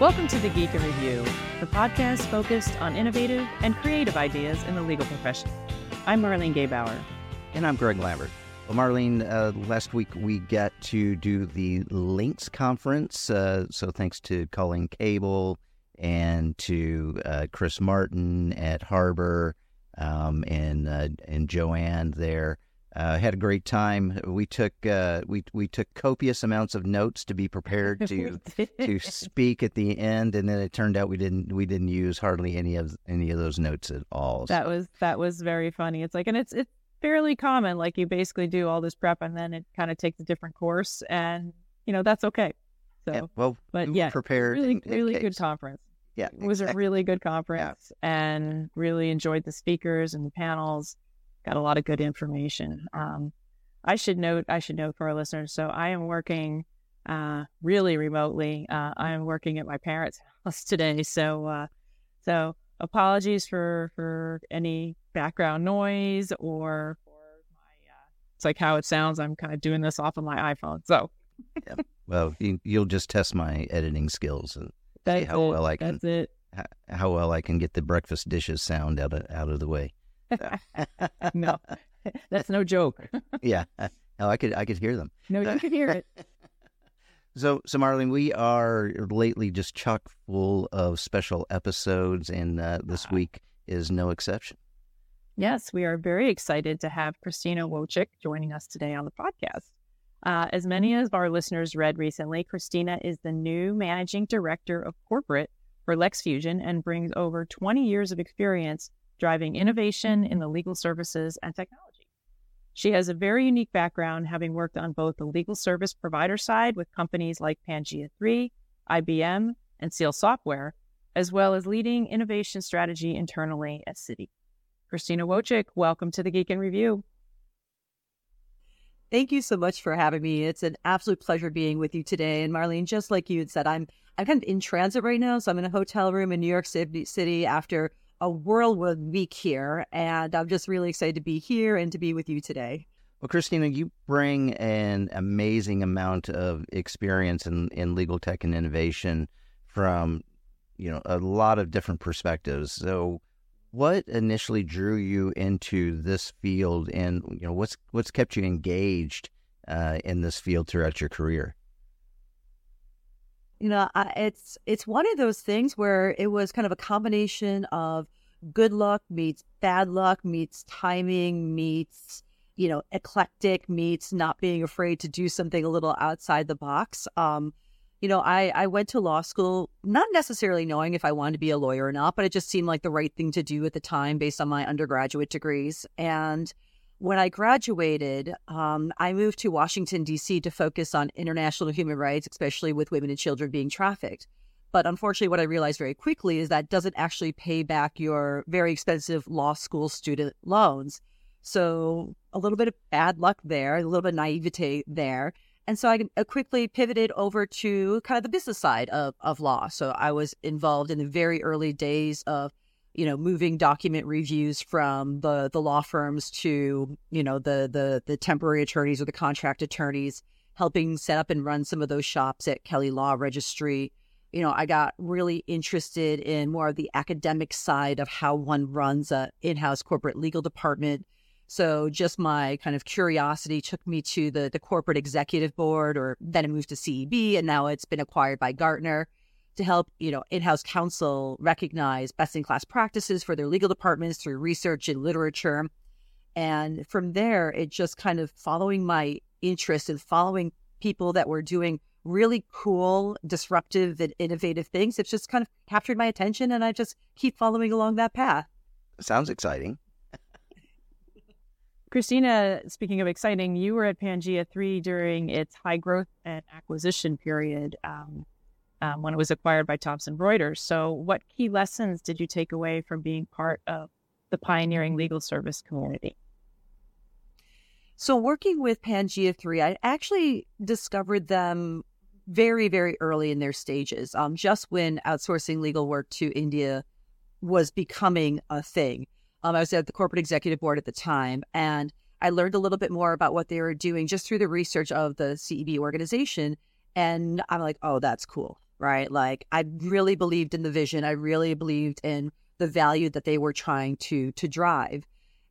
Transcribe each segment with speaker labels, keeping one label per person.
Speaker 1: Welcome to the Geek in Review, the podcast focused on innovative and creative ideas in the legal profession. I'm Marlene Gebauer.
Speaker 2: And I'm Greg Lambert. Well, Marlene, uh, last week we got to do the Links conference. Uh, so thanks to Colleen Cable and to uh, Chris Martin at Harbor um, and uh, and Joanne there. Uh, had a great time. We took uh, we we took copious amounts of notes to be prepared to to speak at the end, and then it turned out we didn't we didn't use hardly any of any of those notes at all.
Speaker 1: That was that was very funny. It's like, and it's it's fairly common. Like you basically do all this prep, and then it kind of takes a different course, and you know that's okay. So,
Speaker 2: yeah, well,
Speaker 1: but yeah,
Speaker 2: prepared.
Speaker 1: Really, really good conference.
Speaker 2: Yeah,
Speaker 1: it was
Speaker 2: exactly.
Speaker 1: a really good conference, yeah. and really enjoyed the speakers and the panels got a lot of good information. Um, I should note, I should note for our listeners. So I am working uh, really remotely. Uh, I am working at my parents' house today. So, uh, so apologies for for any background noise or for my. Uh, it's like how it sounds. I'm kind of doing this off of my iPhone. So,
Speaker 2: yeah. well, you, will just test my editing skills and
Speaker 1: that's
Speaker 2: see how
Speaker 1: it.
Speaker 2: well I can.
Speaker 1: That's it.
Speaker 2: How well I can get the breakfast dishes sound out of out of the way.
Speaker 1: no, that's no joke.
Speaker 2: yeah, no, I could I could hear them.
Speaker 1: No, you could hear it.
Speaker 2: So, so Marlene, we are lately just chock full of special episodes, and uh, this week is no exception.
Speaker 1: Yes, we are very excited to have Christina Wojcik joining us today on the podcast. Uh, as many of our listeners read recently, Christina is the new managing director of corporate for LexFusion and brings over 20 years of experience driving innovation in the legal services and technology. She has a very unique background, having worked on both the legal service provider side with companies like Pangea 3, IBM, and Seal Software, as well as leading innovation strategy internally at Citi. Christina Wojcik, welcome to the Geek in Review.
Speaker 3: Thank you so much for having me. It's an absolute pleasure being with you today. And Marlene, just like you had said, I'm I'm kind of in transit right now, so I'm in a hotel room in New York City after a whirlwind week here, and I'm just really excited to be here and to be with you today.
Speaker 2: Well, Christina, you bring an amazing amount of experience in, in legal tech and innovation from, you know, a lot of different perspectives. So, what initially drew you into this field, and you know, what's what's kept you engaged uh, in this field throughout your career?
Speaker 3: You know I, it's it's one of those things where it was kind of a combination of good luck meets bad luck meets timing meets you know eclectic meets not being afraid to do something a little outside the box. Um you know i i went to law school not necessarily knowing if i wanted to be a lawyer or not but it just seemed like the right thing to do at the time based on my undergraduate degrees. And when I graduated, um, I moved to Washington, D.C. to focus on international human rights, especially with women and children being trafficked. But unfortunately, what I realized very quickly is that doesn't actually pay back your very expensive law school student loans. So a little bit of bad luck there, a little bit of naivete there. And so I quickly pivoted over to kind of the business side of, of law. So I was involved in the very early days of you know moving document reviews from the the law firms to you know the the the temporary attorneys or the contract attorneys helping set up and run some of those shops at Kelly Law Registry. You know I got really interested in more of the academic side of how one runs a in-house corporate legal department. So just my kind of curiosity took me to the the corporate executive board or then it moved to CEB and now it's been acquired by Gartner to help, you know, in-house counsel recognize best-in-class practices for their legal departments through research and literature. And from there, it just kind of following my interest and following people that were doing really cool, disruptive, and innovative things. It's just kind of captured my attention, and I just keep following along that path.
Speaker 2: Sounds exciting.
Speaker 1: Christina, speaking of exciting, you were at Pangea 3 during its high growth and acquisition period. Um, um, when it was acquired by Thomson Reuters. So, what key lessons did you take away from being part of the pioneering legal service community?
Speaker 3: So, working with Pangea 3, I actually discovered them very, very early in their stages, um, just when outsourcing legal work to India was becoming a thing. Um, I was at the corporate executive board at the time, and I learned a little bit more about what they were doing just through the research of the CEB organization. And I'm like, oh, that's cool. Right? Like I really believed in the vision. I really believed in the value that they were trying to to drive,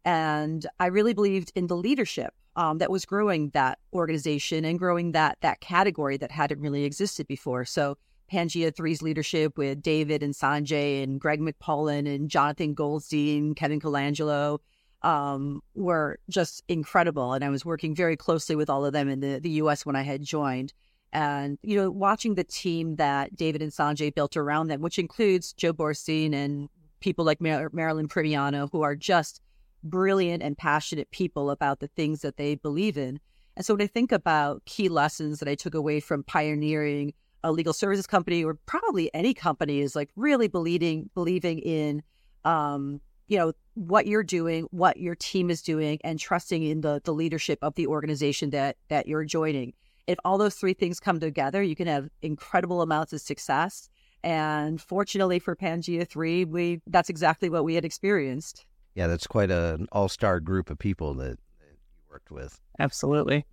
Speaker 3: and I really believed in the leadership um, that was growing that organization and growing that that category that hadn't really existed before. So Pangea 3's leadership with David and Sanjay and Greg McPullen and Jonathan Goldstein, Kevin Colangelo um, were just incredible. And I was working very closely with all of them in the, the US when I had joined. And, you know, watching the team that David and Sanjay built around them, which includes Joe Borstein and people like Mar- Marilyn Priviano, who are just brilliant and passionate people about the things that they believe in. And so when I think about key lessons that I took away from pioneering a legal services company or probably any company is like really believing believing in um, you know what you're doing, what your team is doing, and trusting in the the leadership of the organization that that you're joining. If all those three things come together, you can have incredible amounts of success. And fortunately for Pangea Three, we that's exactly what we had experienced.
Speaker 2: Yeah, that's quite an all star group of people that, that you worked with.
Speaker 1: Absolutely.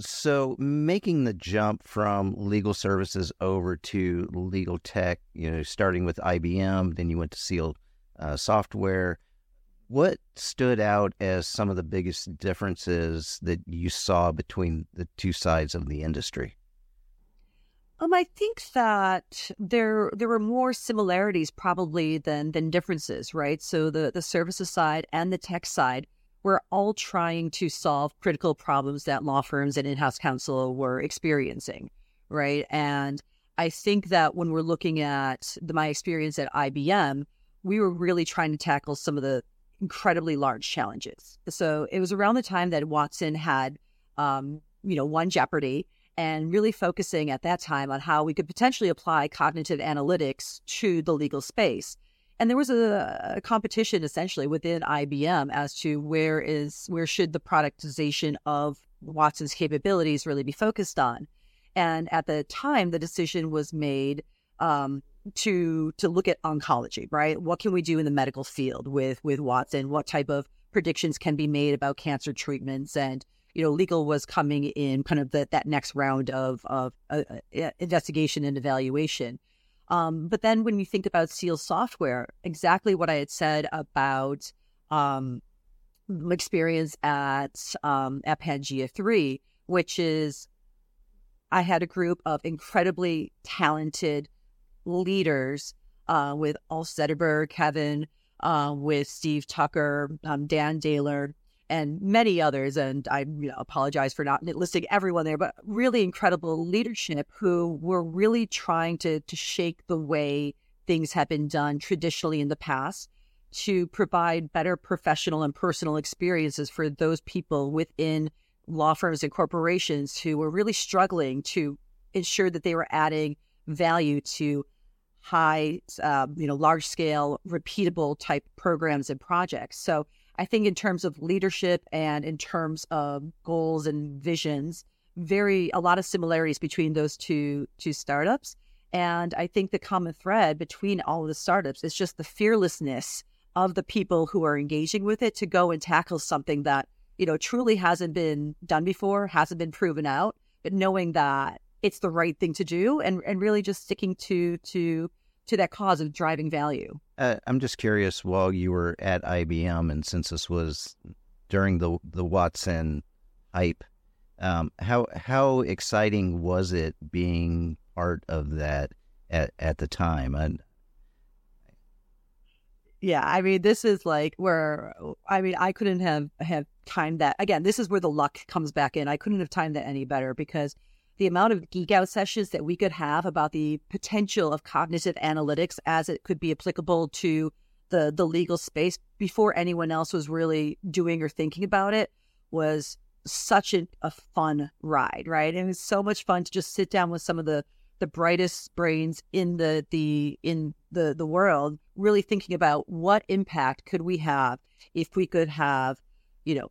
Speaker 2: So, making the jump from legal services over to legal tech, you know, starting with IBM, then you went to Seal uh, Software. What stood out as some of the biggest differences that you saw between the two sides of the industry?
Speaker 3: Um, I think that there there were more similarities probably than than differences, right? So the the services side and the tech side we're all trying to solve critical problems that law firms and in-house counsel were experiencing, right? And I think that when we're looking at the, my experience at IBM, we were really trying to tackle some of the incredibly large challenges. So it was around the time that Watson had, um, you know, won Jeopardy and really focusing at that time on how we could potentially apply cognitive analytics to the legal space. And there was a, a, competition essentially within IBM as to where is where should the productization of Watson's capabilities really be focused on. And at the time, the decision was made um, to to look at oncology, right? What can we do in the medical field with with Watson? What type of predictions can be made about cancer treatments? And you know, legal was coming in kind of the, that next round of of uh, uh investigation and evaluation. Um, but then when you think about Seal software, exactly what I had said about um, experience at um, at Pangea Three, which is I had a group of incredibly talented leaders uh, with Ulf Zetterberg, Kevin, uh, with Steve Tucker, um, Dan Daler, and many others. And I you know, apologize for not listing everyone there, but really incredible leadership who were really trying to, to shake the way things have been done traditionally in the past to provide better professional and personal experiences for those people within law firms and corporations who were really struggling to ensure that they were adding value to high, um, you know, large scale, repeatable type programs and projects. So I think in terms of leadership and in terms of goals and visions, very a lot of similarities between those two two startups. And I think the common thread between all of the startups is just the fearlessness of the people who are engaging with it to go and tackle something that, you know, truly hasn't been done before, hasn't been proven out, but knowing that it's the right thing to do and, and really just sticking to to to that cause of driving value.
Speaker 2: Uh, I'm just curious, while you were at IBM, and since this was during the the Watson hype, um, how how exciting was it being part of that at at the time? And
Speaker 3: yeah, I mean, this is like where I mean, I couldn't have have timed that. Again, this is where the luck comes back in. I couldn't have timed that any better because the amount of geek out sessions that we could have about the potential of cognitive analytics as it could be applicable to the the legal space before anyone else was really doing or thinking about it was such a, a fun ride, right? And it was so much fun to just sit down with some of the the brightest brains in the the in the the world, really thinking about what impact could we have if we could have, you know,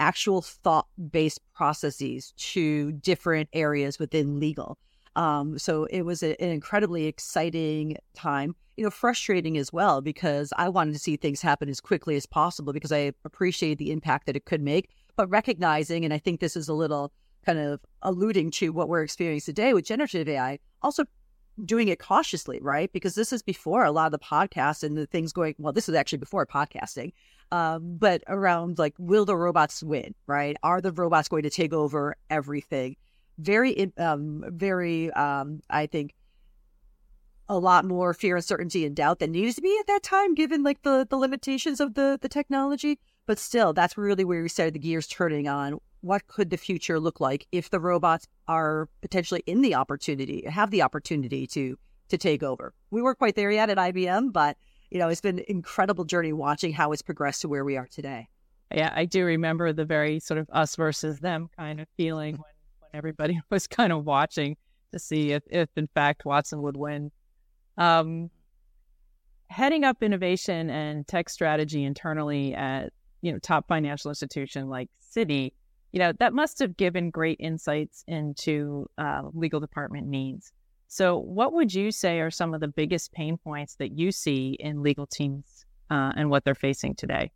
Speaker 3: actual thought based processes to different areas within legal. Um, so it was a, an incredibly exciting time, you know, frustrating as well because I wanted to see things happen as quickly as possible because I appreciate the impact that it could make, but recognizing, and I think this is a little kind of alluding to what we're experiencing today with generative AI, also doing it cautiously, right? Because this is before a lot of the podcasts and the things going, well, this is actually before podcasting, um, but around like, will the robots win, right? Are the robots going to take over everything? Very, um, very, um, I think, a lot more fear, uncertainty, and doubt than needs to be at that time, given like the the limitations of the the technology. But still, that's really where we started the gears turning on what could the future look like if the robots are potentially in the opportunity, have the opportunity to to take over. We weren't quite there yet at IBM, but you know, it's been an incredible journey watching how it's progressed to where we are today.
Speaker 1: Yeah, I do remember the very sort of us versus them kind of feeling when, when everybody was kind of watching to see if, if in fact Watson would win. Um, heading up innovation and tech strategy internally at you know top financial institution like Citi, you know that must have given great insights into uh, legal department needs. So, what would you say are some of the biggest pain points that you see in legal teams uh, and what they're facing today?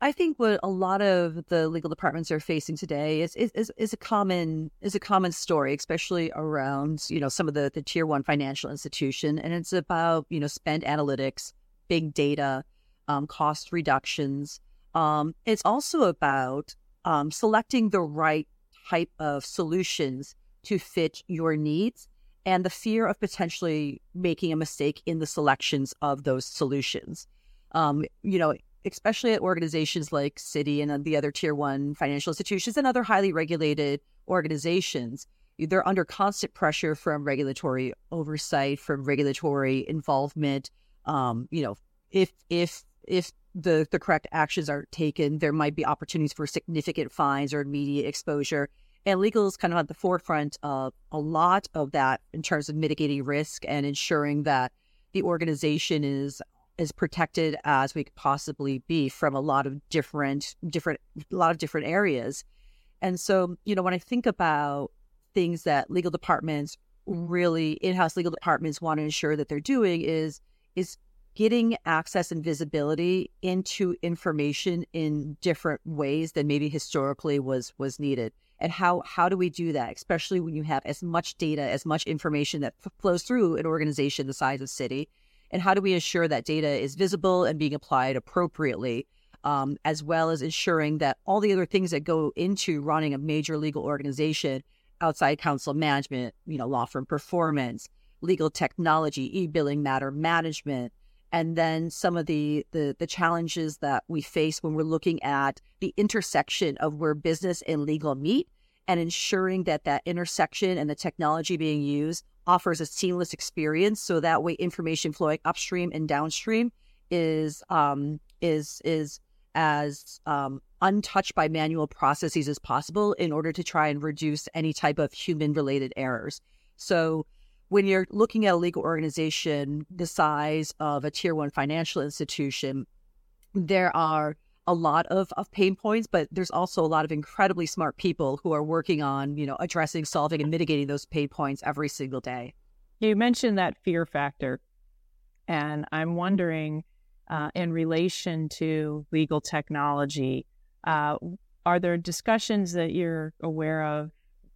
Speaker 3: I think what a lot of the legal departments are facing today is is, is a common is a common story, especially around you know some of the the tier one financial institution, and it's about you know spend analytics, big data, um, cost reductions. Um, it's also about um, selecting the right type of solutions to fit your needs and the fear of potentially making a mistake in the selections of those solutions. Um, you know, especially at organizations like Citi and the other tier one financial institutions and other highly regulated organizations, they're under constant pressure from regulatory oversight, from regulatory involvement. Um, you know, if if if the the correct actions aren't taken, there might be opportunities for significant fines or immediate exposure. And legal is kind of at the forefront of a lot of that in terms of mitigating risk and ensuring that the organization is as protected as we could possibly be from a lot of different different a lot of different areas. And so, you know, when I think about things that legal departments really in-house legal departments want to ensure that they're doing is is getting access and visibility into information in different ways than maybe historically was was needed and how how do we do that especially when you have as much data as much information that f- flows through an organization the size of Citi and how do we ensure that data is visible and being applied appropriately, um, as well as ensuring that all the other things that go into running a major legal organization, outside counsel management, you know, law firm performance, legal technology, e-billing matter management, and then some of the, the the challenges that we face when we're looking at the intersection of where business and legal meet and ensuring that that intersection and the technology being used offers a seamless experience so that way information flowing upstream and downstream is um, is is as um, untouched by manual processes as possible in order to try and reduce any type of human related errors. So when you're looking at a legal organization the size of a tier one financial institution, there are a lot of, of pain points, but there's also a lot of incredibly smart people who are working on, you know, addressing, solving, and mitigating those pain points every single day.
Speaker 1: You mentioned that fear factor. And I'm wondering, uh, in relation to legal technology, uh, are there discussions that you're aware of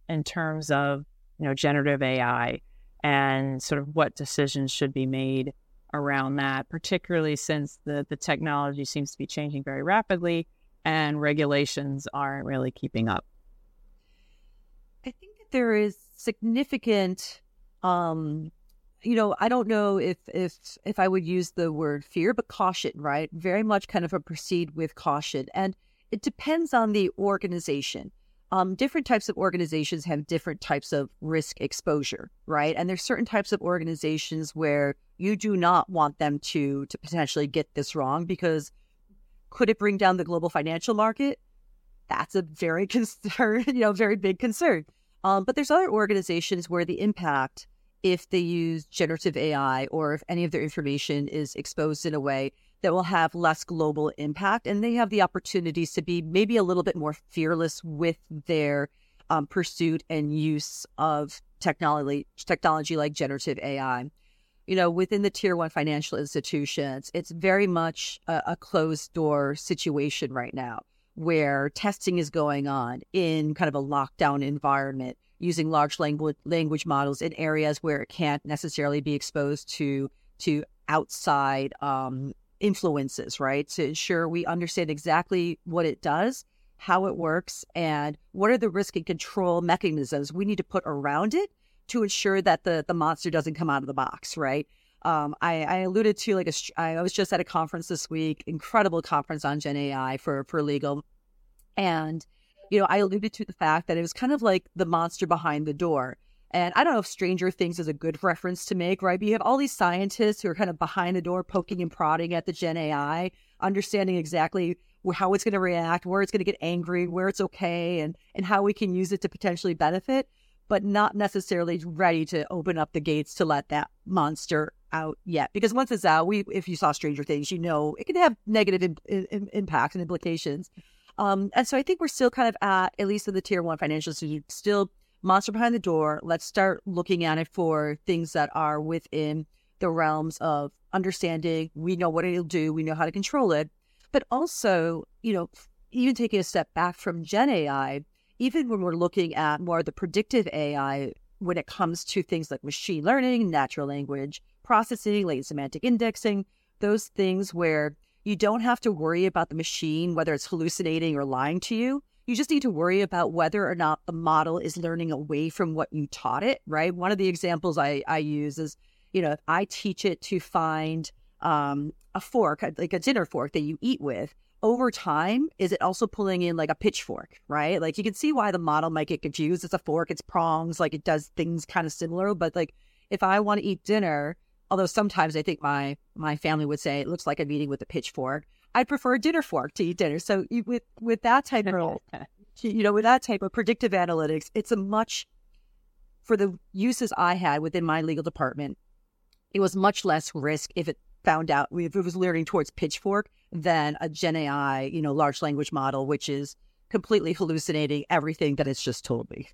Speaker 1: in terms of, you know, generative AI and sort of what decisions should be made around that, particularly since the, the technology seems to be changing very rapidly and regulations aren't really keeping up.
Speaker 3: I think that there is significant um you know, I don't know if if if I would use the word fear, but caution, right? Very much kind of a proceed with caution. And it depends on the organization um, different types of organizations have different types of risk exposure, right? And there's certain types of organizations where you do not want them to to potentially get this wrong because could it bring down the global financial market? That's a very concern, you know, very big concern. Um, but there's other organizations where the impact, if they use generative AI or if any of their information is exposed in a way that will have less global impact. And they have the opportunities to be maybe a little bit more fearless with their um, pursuit and use of technology, technology like generative AI. You know, within the tier one financial institutions, it's very much a, a closed door situation right now where testing is going on in kind of a lockdown environment using large language language models in areas where it can't necessarily be exposed to to outside um, influences, right? To ensure we understand exactly what it does, how it works, and what are the risk and control mechanisms we need to put around it to ensure that the the monster doesn't come out of the box, right? Um, I, I, alluded to like a, I was just at a conference this week, incredible conference on Gen AI for for legal, and you know I alluded to the fact that it was kind of like the monster behind the door. And I don't know if Stranger Things is a good reference to make, right? But you have all these scientists who are kind of behind the door, poking and prodding at the Gen AI, understanding exactly how it's going to react, where it's going to get angry, where it's okay, and and how we can use it to potentially benefit, but not necessarily ready to open up the gates to let that monster out yet. Because once it's out, we if you saw Stranger Things, you know it can have negative in, in, impacts and implications. Um, and so I think we're still kind of at at least in the tier one financial institution, still monster behind the door. Let's start looking at it for things that are within the realms of understanding. We know what it'll do. We know how to control it. But also, you know, even taking a step back from Gen AI, even when we're looking at more of the predictive AI when it comes to things like machine learning, natural language processing, latent semantic indexing, those things where you don't have to worry about the machine, whether it's hallucinating or lying to you. You just need to worry about whether or not the model is learning away from what you taught it, right? One of the examples I, I use is, you know, I teach it to find um, a fork, like a dinner fork that you eat with. Over time, is it also pulling in like a pitchfork, right? Like you can see why the model might get confused. It's a fork, it's prongs, like it does things kind of similar. But like if I want to eat dinner, although sometimes I think my my family would say it looks like I'm eating with a pitchfork. I prefer a dinner fork to eat dinner. So you, with with that type of you know with that type of predictive analytics, it's a much for the uses I had within my legal department. It was much less risk if it found out if it was leaning towards pitchfork than a Gen AI, you know, large language model, which is completely hallucinating everything that it's just told me.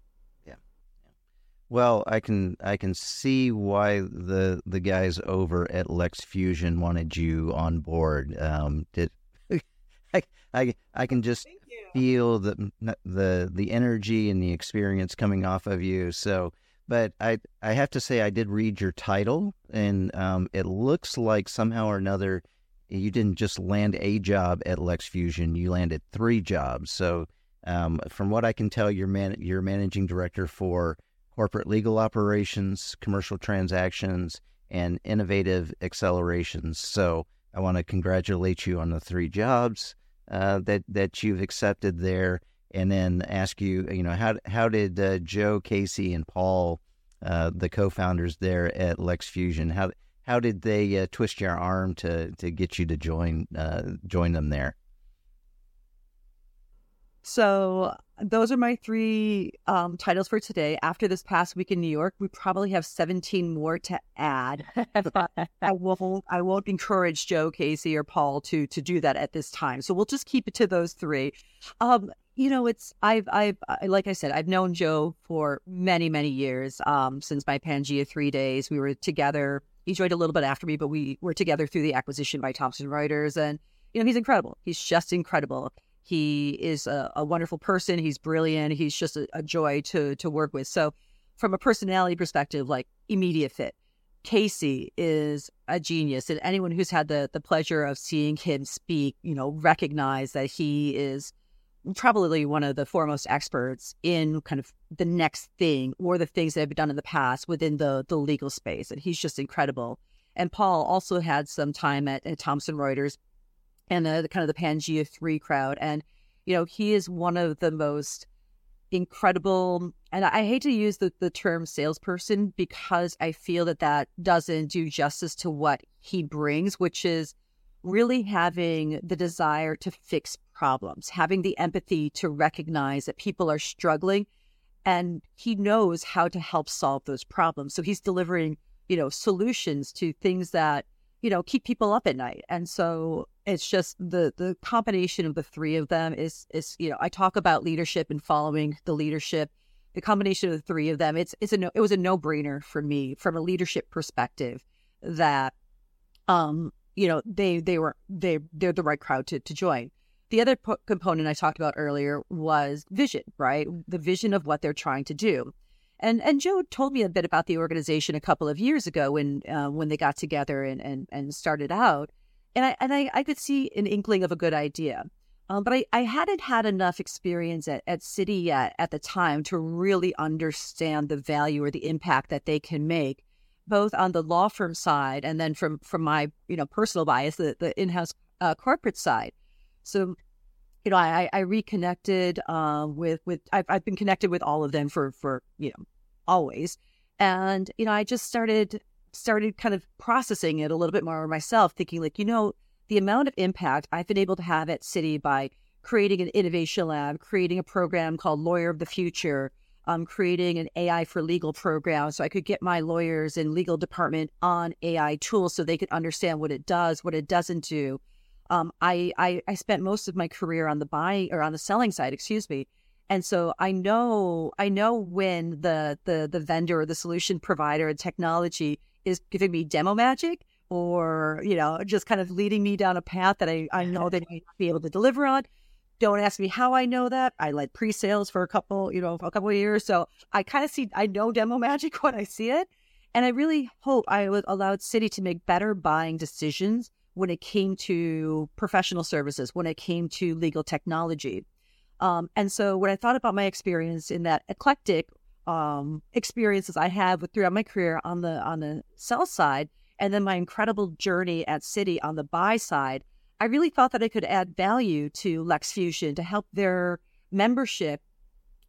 Speaker 2: Well, I can I can see why the the guys over at LexFusion wanted you on board. Um, did I, I I can just feel the the the energy and the experience coming off of you. So, but I I have to say I did read your title, and um, it looks like somehow or another you didn't just land a job at LexFusion; you landed three jobs. So, um, from what I can tell, you're man you're managing director for corporate legal operations, commercial transactions, and innovative accelerations. So I want to congratulate you on the three jobs uh, that that you've accepted there, and then ask you, you know, how how did uh, Joe, Casey, and Paul, uh, the co-founders there at LexFusion, how how did they uh, twist your arm to to get you to join uh, join them there?
Speaker 3: So those are my three um, titles for today. After this past week in New York, we probably have 17 more to add. I won't I won't encourage Joe, Casey, or Paul to to do that at this time. So we'll just keep it to those three. Um, you know, it's I've I've like I said, I've known Joe for many many years. Um, since my Pangea three days, we were together. He joined a little bit after me, but we were together through the acquisition by Thomson Reuters, and you know he's incredible. He's just incredible. He is a, a wonderful person. He's brilliant. He's just a, a joy to to work with. So, from a personality perspective, like immediate fit. Casey is a genius, and anyone who's had the the pleasure of seeing him speak, you know, recognize that he is probably one of the foremost experts in kind of the next thing or the things that have been done in the past within the the legal space, and he's just incredible. And Paul also had some time at, at Thomson Reuters and the, the kind of the Pangea 3 crowd. And, you know, he is one of the most incredible, and I hate to use the, the term salesperson because I feel that that doesn't do justice to what he brings, which is really having the desire to fix problems, having the empathy to recognize that people are struggling and he knows how to help solve those problems. So he's delivering, you know, solutions to things that, you know, keep people up at night. And so it's just the the combination of the three of them is is you know I talk about leadership and following the leadership. The combination of the three of them, it's it's a no, it was a no brainer for me from a leadership perspective that um you know they they were they they're the right crowd to to join. the other po- component I talked about earlier was vision, right? The vision of what they're trying to do. And and Joe told me a bit about the organization a couple of years ago when uh, when they got together and, and and started out, and I and I, I could see an inkling of a good idea. Um, but I, I hadn't had enough experience at, at Citi yet at the time to really understand the value or the impact that they can make, both on the law firm side and then from from my you know personal bias, the, the in-house uh, corporate side. So, you know, I, I reconnected uh, with with I've, I've been connected with all of them for for you know always, and you know I just started started kind of processing it a little bit more myself, thinking like you know the amount of impact I've been able to have at Citi by creating an innovation lab, creating a program called Lawyer of the Future, um, creating an AI for legal program so I could get my lawyers and legal department on AI tools so they could understand what it does, what it doesn't do. Um, I, I, I spent most of my career on the buying or on the selling side, excuse me, and so I know I know when the the the vendor or the solution provider and technology is giving me demo magic or you know just kind of leading me down a path that I, I know that I might be able to deliver on. Don't ask me how I know that. I led pre-sales for a couple, you know, for a couple of years, so I kind of see I know demo magic when I see it, and I really hope I allowed Citi to make better buying decisions when it came to professional services, when it came to legal technology. Um, and so when I thought about my experience in that eclectic um, experiences I have with, throughout my career on the on the sell side, and then my incredible journey at Citi on the buy side, I really thought that I could add value to LexFusion to help their membership,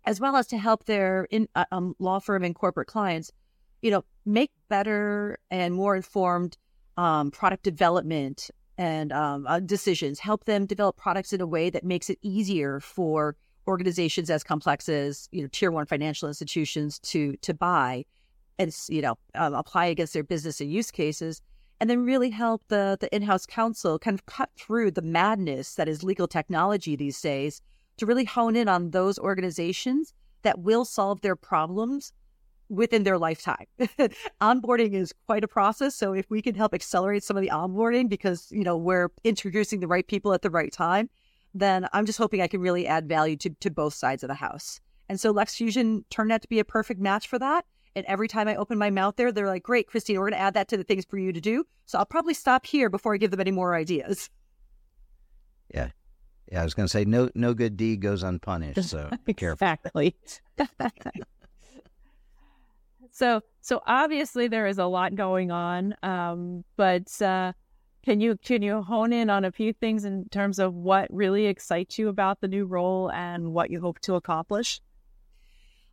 Speaker 3: as well as to help their in, uh, um, law firm and corporate clients, you know, make better and more informed um, product development and um, uh, decisions, help them develop products in a way that makes it easier for organizations as complex as you know tier one financial institutions to to buy and you know um, apply against their business and use cases and then really help the the in-house counsel kind of cut through the madness that is legal technology these days to really hone in on those organizations that will solve their problems within their lifetime. onboarding is quite a process. So if we can help accelerate some of the onboarding because, you know, we're introducing the right people at the right time, then I'm just hoping I can really add value to, to both sides of the house. And so LexFusion turned out to be a perfect match for that. And every time I open my mouth there, they're like, great, Christine, we're going to add that to the things for you to do. So I'll probably stop here before I give them any more ideas.
Speaker 2: Yeah. Yeah, I was going to say no no good deed goes unpunished. So be careful.
Speaker 1: Exactly. So, so obviously there is a lot going on, um, but uh, can you can you hone in on a few things in terms of what really excites you about the new role and what you hope to accomplish?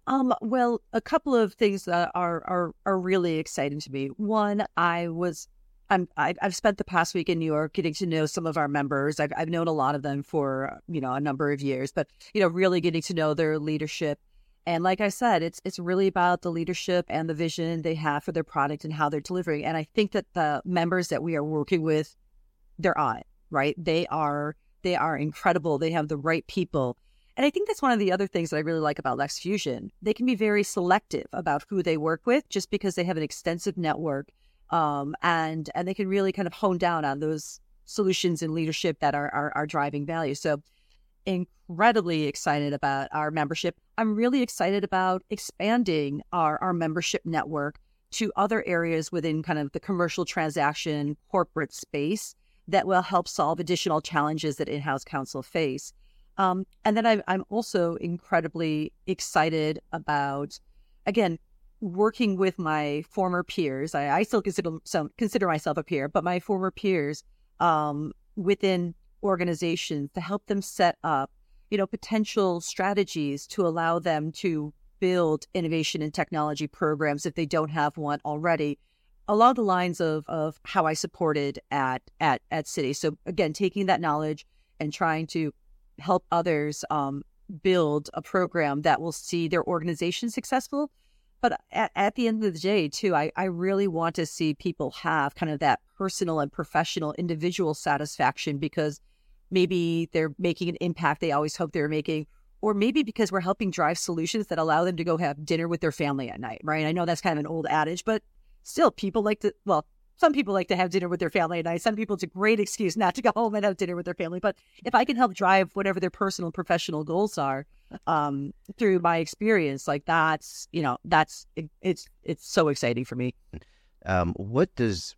Speaker 3: Um, well, a couple of things that are are are really exciting to me. One, I was I'm I've spent the past week in New York getting to know some of our members. I've I've known a lot of them for you know a number of years, but you know really getting to know their leadership and like I said, it's it's really about the leadership and the vision they have for their product and how they're delivering. And I think that the members that we are working with, they're on it, right? They are they are incredible. They have the right people. And I think that's one of the other things that I really like about LexFusion. They can be very selective about who they work with just because they have an extensive network. Um, and and they can really kind of hone down on those solutions and leadership that are, are, are driving value. So incredibly excited about our membership. I'm really excited about expanding our, our membership network to other areas within kind of the commercial transaction corporate space that will help solve additional challenges that in-house counsel face. Um, and then I, I'm also incredibly excited about, again, working with my former peers. I, I still consider some consider myself a peer, but my former peers um, within organizations to help them set up, you know, potential strategies to allow them to build innovation and technology programs if they don't have one already along the lines of, of how I supported at, at, at Citi. So again, taking that knowledge and trying to help others um, build a program that will see their organization successful. But at, at the end of the day, too, I, I really want to see people have kind of that personal and professional individual satisfaction because maybe they're making an impact they always hoped they were making, or maybe because we're helping drive solutions that allow them to go have dinner with their family at night, right? I know that's kind of an old adage, but still, people like to, well, some people like to have dinner with their family at night. Some people it's a great excuse not to go home and have dinner with their family. But if I can help drive whatever their personal and professional goals are um, through my experience, like that's you know that's it, it's it's so exciting for me.
Speaker 2: Um, what does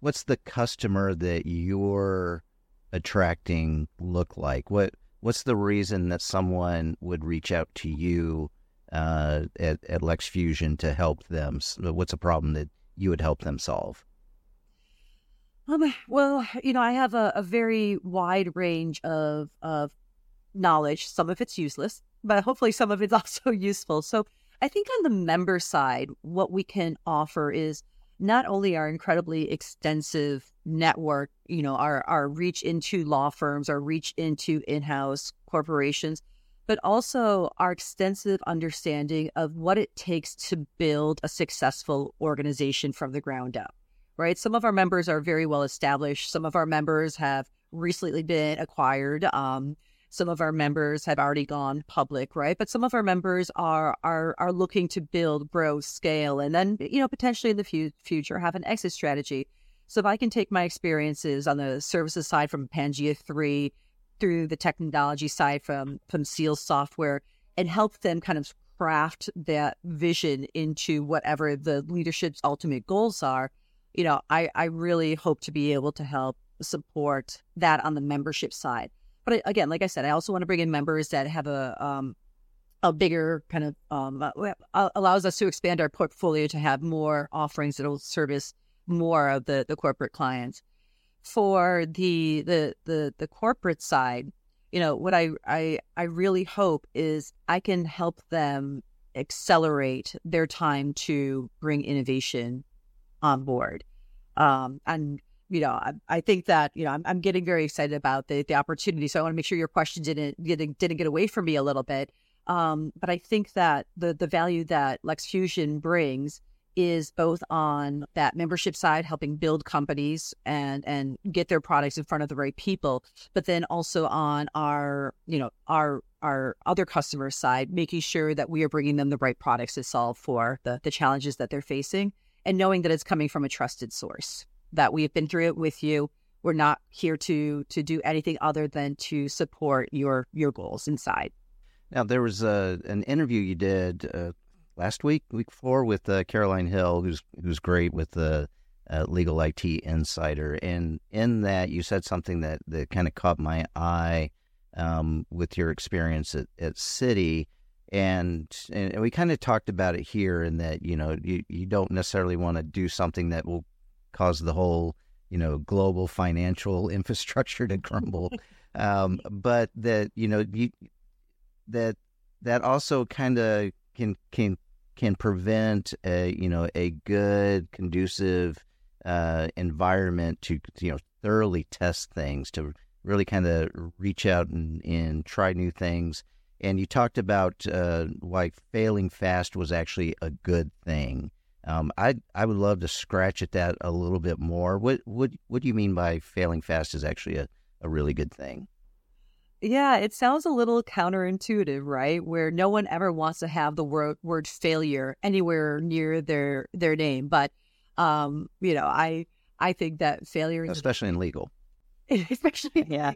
Speaker 2: what's the customer that you're attracting look like? What what's the reason that someone would reach out to you uh, at, at LexFusion to help them? What's a problem that you would help them solve?
Speaker 3: Um, well, you know, I have a, a very wide range of of knowledge. Some of it's useless, but hopefully some of it's also useful. So I think on the member side, what we can offer is not only our incredibly extensive network, you know, our, our reach into law firms, our reach into in house corporations, but also our extensive understanding of what it takes to build a successful organization from the ground up, right? Some of our members are very well established, some of our members have recently been acquired. Um, some of our members have already gone public, right? But some of our members are are are looking to build, grow, scale, and then you know potentially in the fu- future have an exit strategy. So if I can take my experiences on the services side from Pangea three through the technology side from from Seal Software and help them kind of craft that vision into whatever the leadership's ultimate goals are, you know, I I really hope to be able to help support that on the membership side. But again, like I said, I also want to bring in members that have a um, a bigger kind of um, uh, allows us to expand our portfolio to have more offerings that will service more of the the corporate clients. For the the the the corporate side, you know, what I I I really hope is I can help them accelerate their time to bring innovation on board. Um, and you know, I, I, think that you know I'm, I'm getting very excited about the the opportunity. So I want to make sure your question didn't didn't, didn't get away from me a little bit. Um, but I think that the the value that LexFusion brings is both on that membership side, helping build companies and and get their products in front of the right people, but then also on our you know our our other customer side, making sure that we are bringing them the right products to solve for the the challenges that they're facing, and knowing that it's coming from a trusted source that we have been through it with you. We're not here to to do anything other than to support your your goals inside.
Speaker 2: Now there was a an interview you did uh, last week, week four, with uh, Caroline Hill, who's who's great with the uh, Legal IT Insider, and in that you said something that that kind of caught my eye um, with your experience at, at Citi. And, and we kind of talked about it here in that you know you, you don't necessarily want to do something that will caused the whole you know global financial infrastructure to crumble. Um, but that you know you that that also kind of can can can prevent a you know a good conducive uh, environment to you know thoroughly test things to really kind of reach out and, and try new things. And you talked about uh, why failing fast was actually a good thing um, I I would love to scratch at that a little bit more. What what what do you mean by failing fast is actually a, a really good thing?
Speaker 3: Yeah, it sounds a little counterintuitive, right? Where no one ever wants to have the word word failure anywhere near their their name, but um, you know, I I think that failure,
Speaker 2: is especially in legal,
Speaker 3: especially yeah,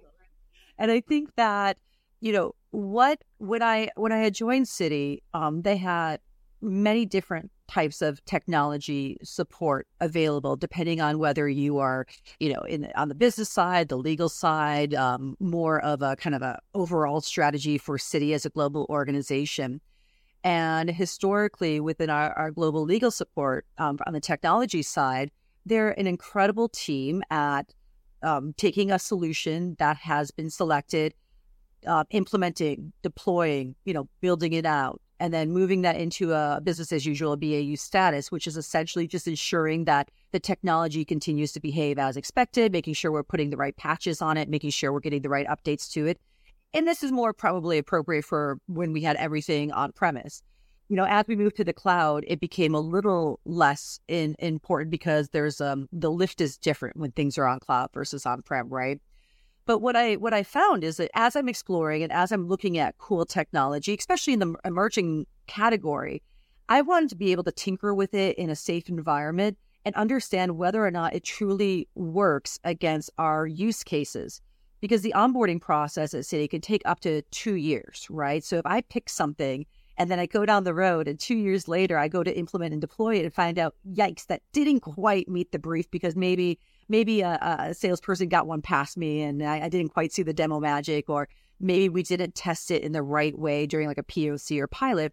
Speaker 3: and I think that you know what when I when I had joined Citi, um, they had many different types of technology support available depending on whether you are you know in on the business side the legal side um, more of a kind of a overall strategy for Citi as a global organization. And historically within our, our global legal support um, on the technology side they're an incredible team at um, taking a solution that has been selected uh, implementing deploying you know building it out and then moving that into a business as usual BAU status, which is essentially just ensuring that the technology continues to behave as expected, making sure we're putting the right patches on it, making sure we're getting the right updates to it. And this is more probably appropriate for when we had everything on premise. You know, as we moved to the cloud, it became a little less in, important because there's um the lift is different when things are on cloud versus on prem, right? But what I what I found is that as I'm exploring and as I'm looking at cool technology, especially in the emerging category, I wanted to be able to tinker with it in a safe environment and understand whether or not it truly works against our use cases. Because the onboarding process at Citi can take up to two years, right? So if I pick something and then I go down the road and two years later I go to implement and deploy it and find out, yikes, that didn't quite meet the brief because maybe maybe a, a salesperson got one past me and I, I didn't quite see the demo magic or maybe we didn't test it in the right way during like a POC or pilot.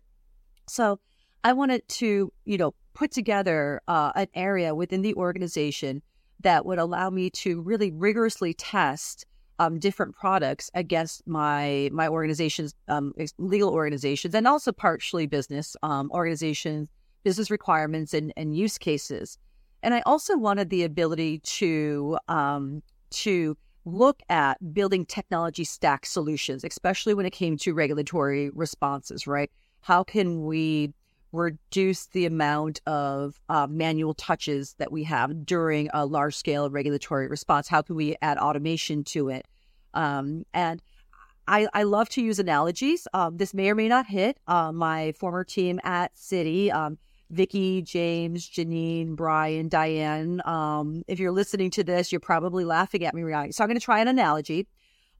Speaker 3: So I wanted to, you know, put together uh, an area within the organization that would allow me to really rigorously test um, different products against my my organization's um, legal organizations and also partially business um, organizations, business requirements and, and use cases. And I also wanted the ability to um, to look at building technology stack solutions, especially when it came to regulatory responses, right? How can we reduce the amount of uh, manual touches that we have during a large scale regulatory response? How can we add automation to it? Um, and I, I, love to use analogies. Um, this may or may not hit. Uh, my former team at Citi, um, Vicky, James, Janine, Brian, Diane. Um, if you're listening to this, you're probably laughing at me right. So I'm going to try an analogy.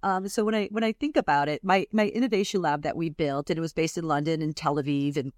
Speaker 3: Um, so when I when I think about it, my my innovation lab that we built, and it was based in London and Tel Aviv, and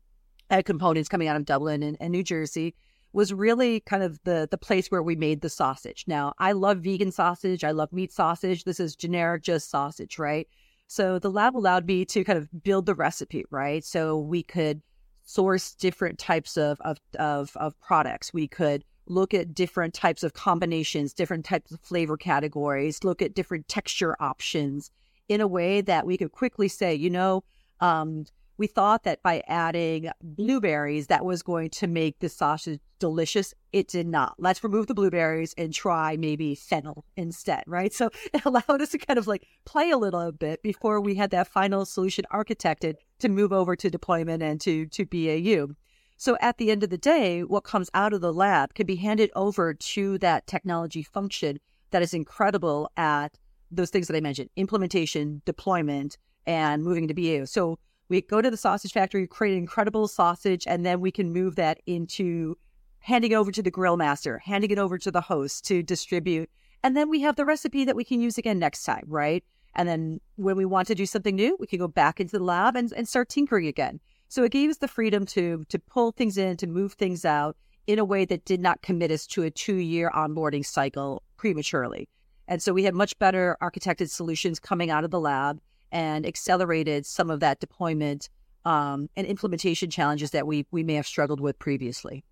Speaker 3: had components coming out of Dublin and, and New Jersey, was really kind of the the place where we made the sausage. Now, I love vegan sausage. I love meat sausage. This is generic just sausage, right? So the lab allowed me to kind of build the recipe, right? So we could source different types of of of, of products. We could look at different types of combinations, different types of flavor categories, look at different texture options in a way that we could quickly say, you know, um, we thought that by adding blueberries, that was going to make the sausage delicious. It did not. Let's remove the blueberries and try maybe fennel instead, right? So it allowed us to kind of like play a little bit before we had that final solution architected to move over to deployment and to, to BAU. So at the end of the day, what comes out of the lab can be handed over to that technology function that is incredible at those things that I mentioned implementation, deployment, and moving to BAU. So we go to the sausage factory, create an incredible sausage, and then we can move that into handing over to the grill master, handing it over to the host to distribute. And then we have the recipe that we can use again next time, right? And then when we want to do something new, we can go back into the lab and, and start tinkering again. So it gave us the freedom to to pull things in, to move things out in a way that did not commit us to a two year onboarding cycle prematurely. And so we had much better architected solutions coming out of the lab and accelerated some of that deployment um, and implementation challenges that we we may have struggled with previously.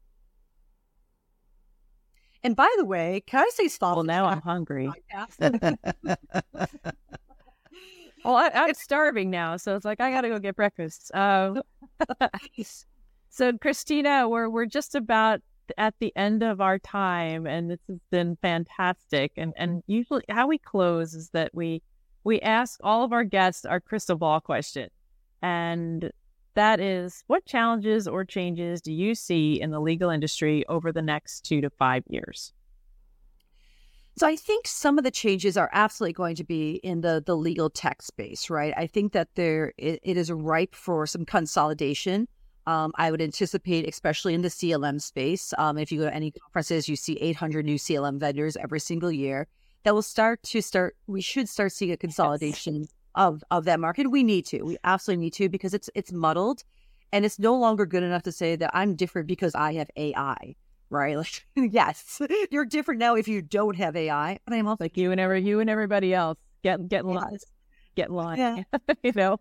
Speaker 3: And by the way, can I say stop?
Speaker 1: Well, now I'm hungry. well, I, am starving now, so it's like I got to go get breakfast. Uh, so, Christina, we're we're just about at the end of our time, and this has been fantastic. And and usually, how we close is that we we ask all of our guests our crystal ball question. And that is what challenges or changes do you see in the legal industry over the next two to five years?
Speaker 3: So I think some of the changes are absolutely going to be in the the legal tech space, right? I think that there it, it is ripe for some consolidation. Um, I would anticipate, especially in the CLM space. Um, if you go to any conferences, you see 800 new CLM vendors every single year that will start to start we should start seeing a consolidation yes. of of that market. We need to. We absolutely need to because it's it's muddled and it's no longer good enough to say that i'm different because i have ai right? Like yes you're different now if you don't have ai but i'm also
Speaker 1: like you and every you and everybody else get get in line get line yeah. you know?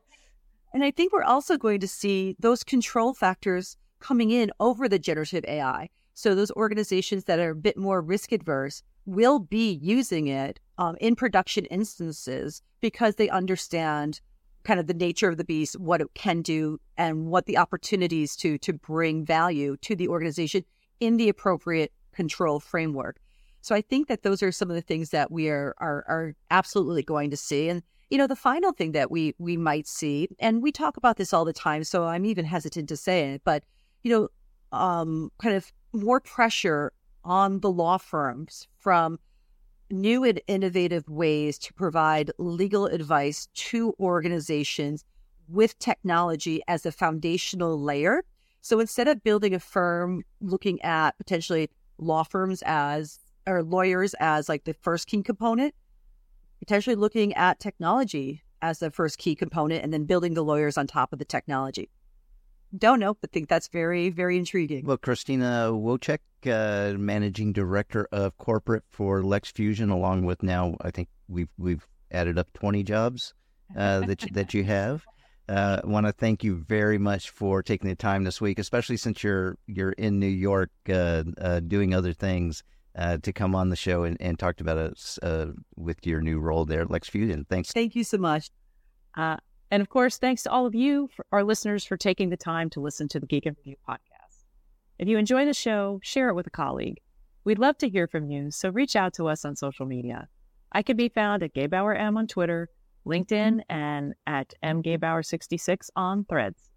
Speaker 3: And i think we're also going to see those control factors coming in over the generative ai so those organizations that are a bit more risk adverse will be using it um, in production instances because they understand kind of the nature of the beast, what it can do, and what the opportunities to to bring value to the organization in the appropriate control framework. So I think that those are some of the things that we are are, are absolutely going to see. And you know, the final thing that we we might see, and we talk about this all the time, so I'm even hesitant to say it, but you know, um, kind of more pressure on the law firms from new and innovative ways to provide legal advice to organizations with technology as a foundational layer. So instead of building a firm looking at potentially law firms as or lawyers as like the first key component, potentially looking at technology as the first key component and then building the lawyers on top of the technology. Don't know, but think that's very, very intriguing.
Speaker 2: Well, Christina Wojcik, uh, managing director of corporate for LexFusion, along with now I think we've we've added up twenty jobs uh, that you, that you have. Uh, I want to thank you very much for taking the time this week, especially since you're you're in New York uh, uh, doing other things uh, to come on the show and, and talk about us with your new role there, at LexFusion. Thanks.
Speaker 3: Thank you so much.
Speaker 1: And of course, thanks to all of you, our listeners, for taking the time to listen to the Geek in Review podcast. If you enjoy the show, share it with a colleague. We'd love to hear from you, so reach out to us on social media. I can be found at Gebauer M on Twitter, LinkedIn, and at mgebauer66 on Threads.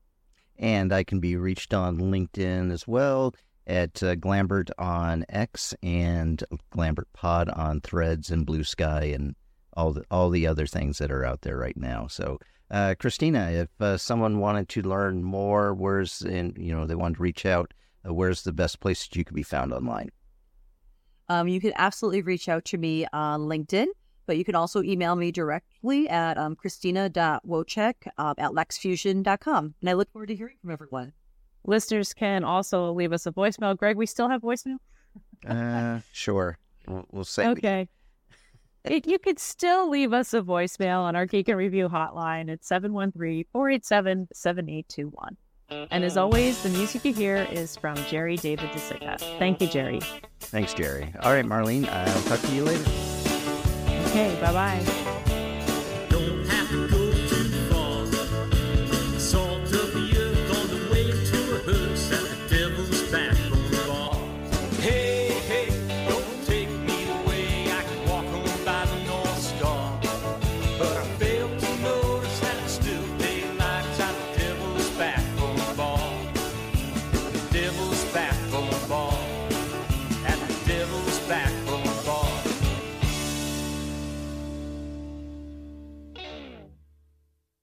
Speaker 2: And I can be reached on LinkedIn as well at uh, Glambert on X and Glambert Pod on Threads and Blue Sky and all the all the other things that are out there right now. So uh, Christina, if uh, someone wanted to learn more, where's in you know they want to reach out, uh, where's the best place that you can be found online?
Speaker 3: Um, you can absolutely reach out to me on LinkedIn, but you can also email me directly at um, christina.wojcik um, at lexfusion.com. And I look forward to hearing from everyone.
Speaker 1: Listeners can also leave us a voicemail. Greg, we still have voicemail?
Speaker 2: uh, sure. We'll, we'll say.
Speaker 1: Okay. It, you could still leave us a voicemail on our Geek in Review hotline at 713 487 7821. And as mm-hmm. always, the music you hear is from Jerry David DeCicca. Thank you, Jerry.
Speaker 2: Thanks, Jerry. All right, Marlene, I'll talk to you later.
Speaker 1: Okay, bye bye.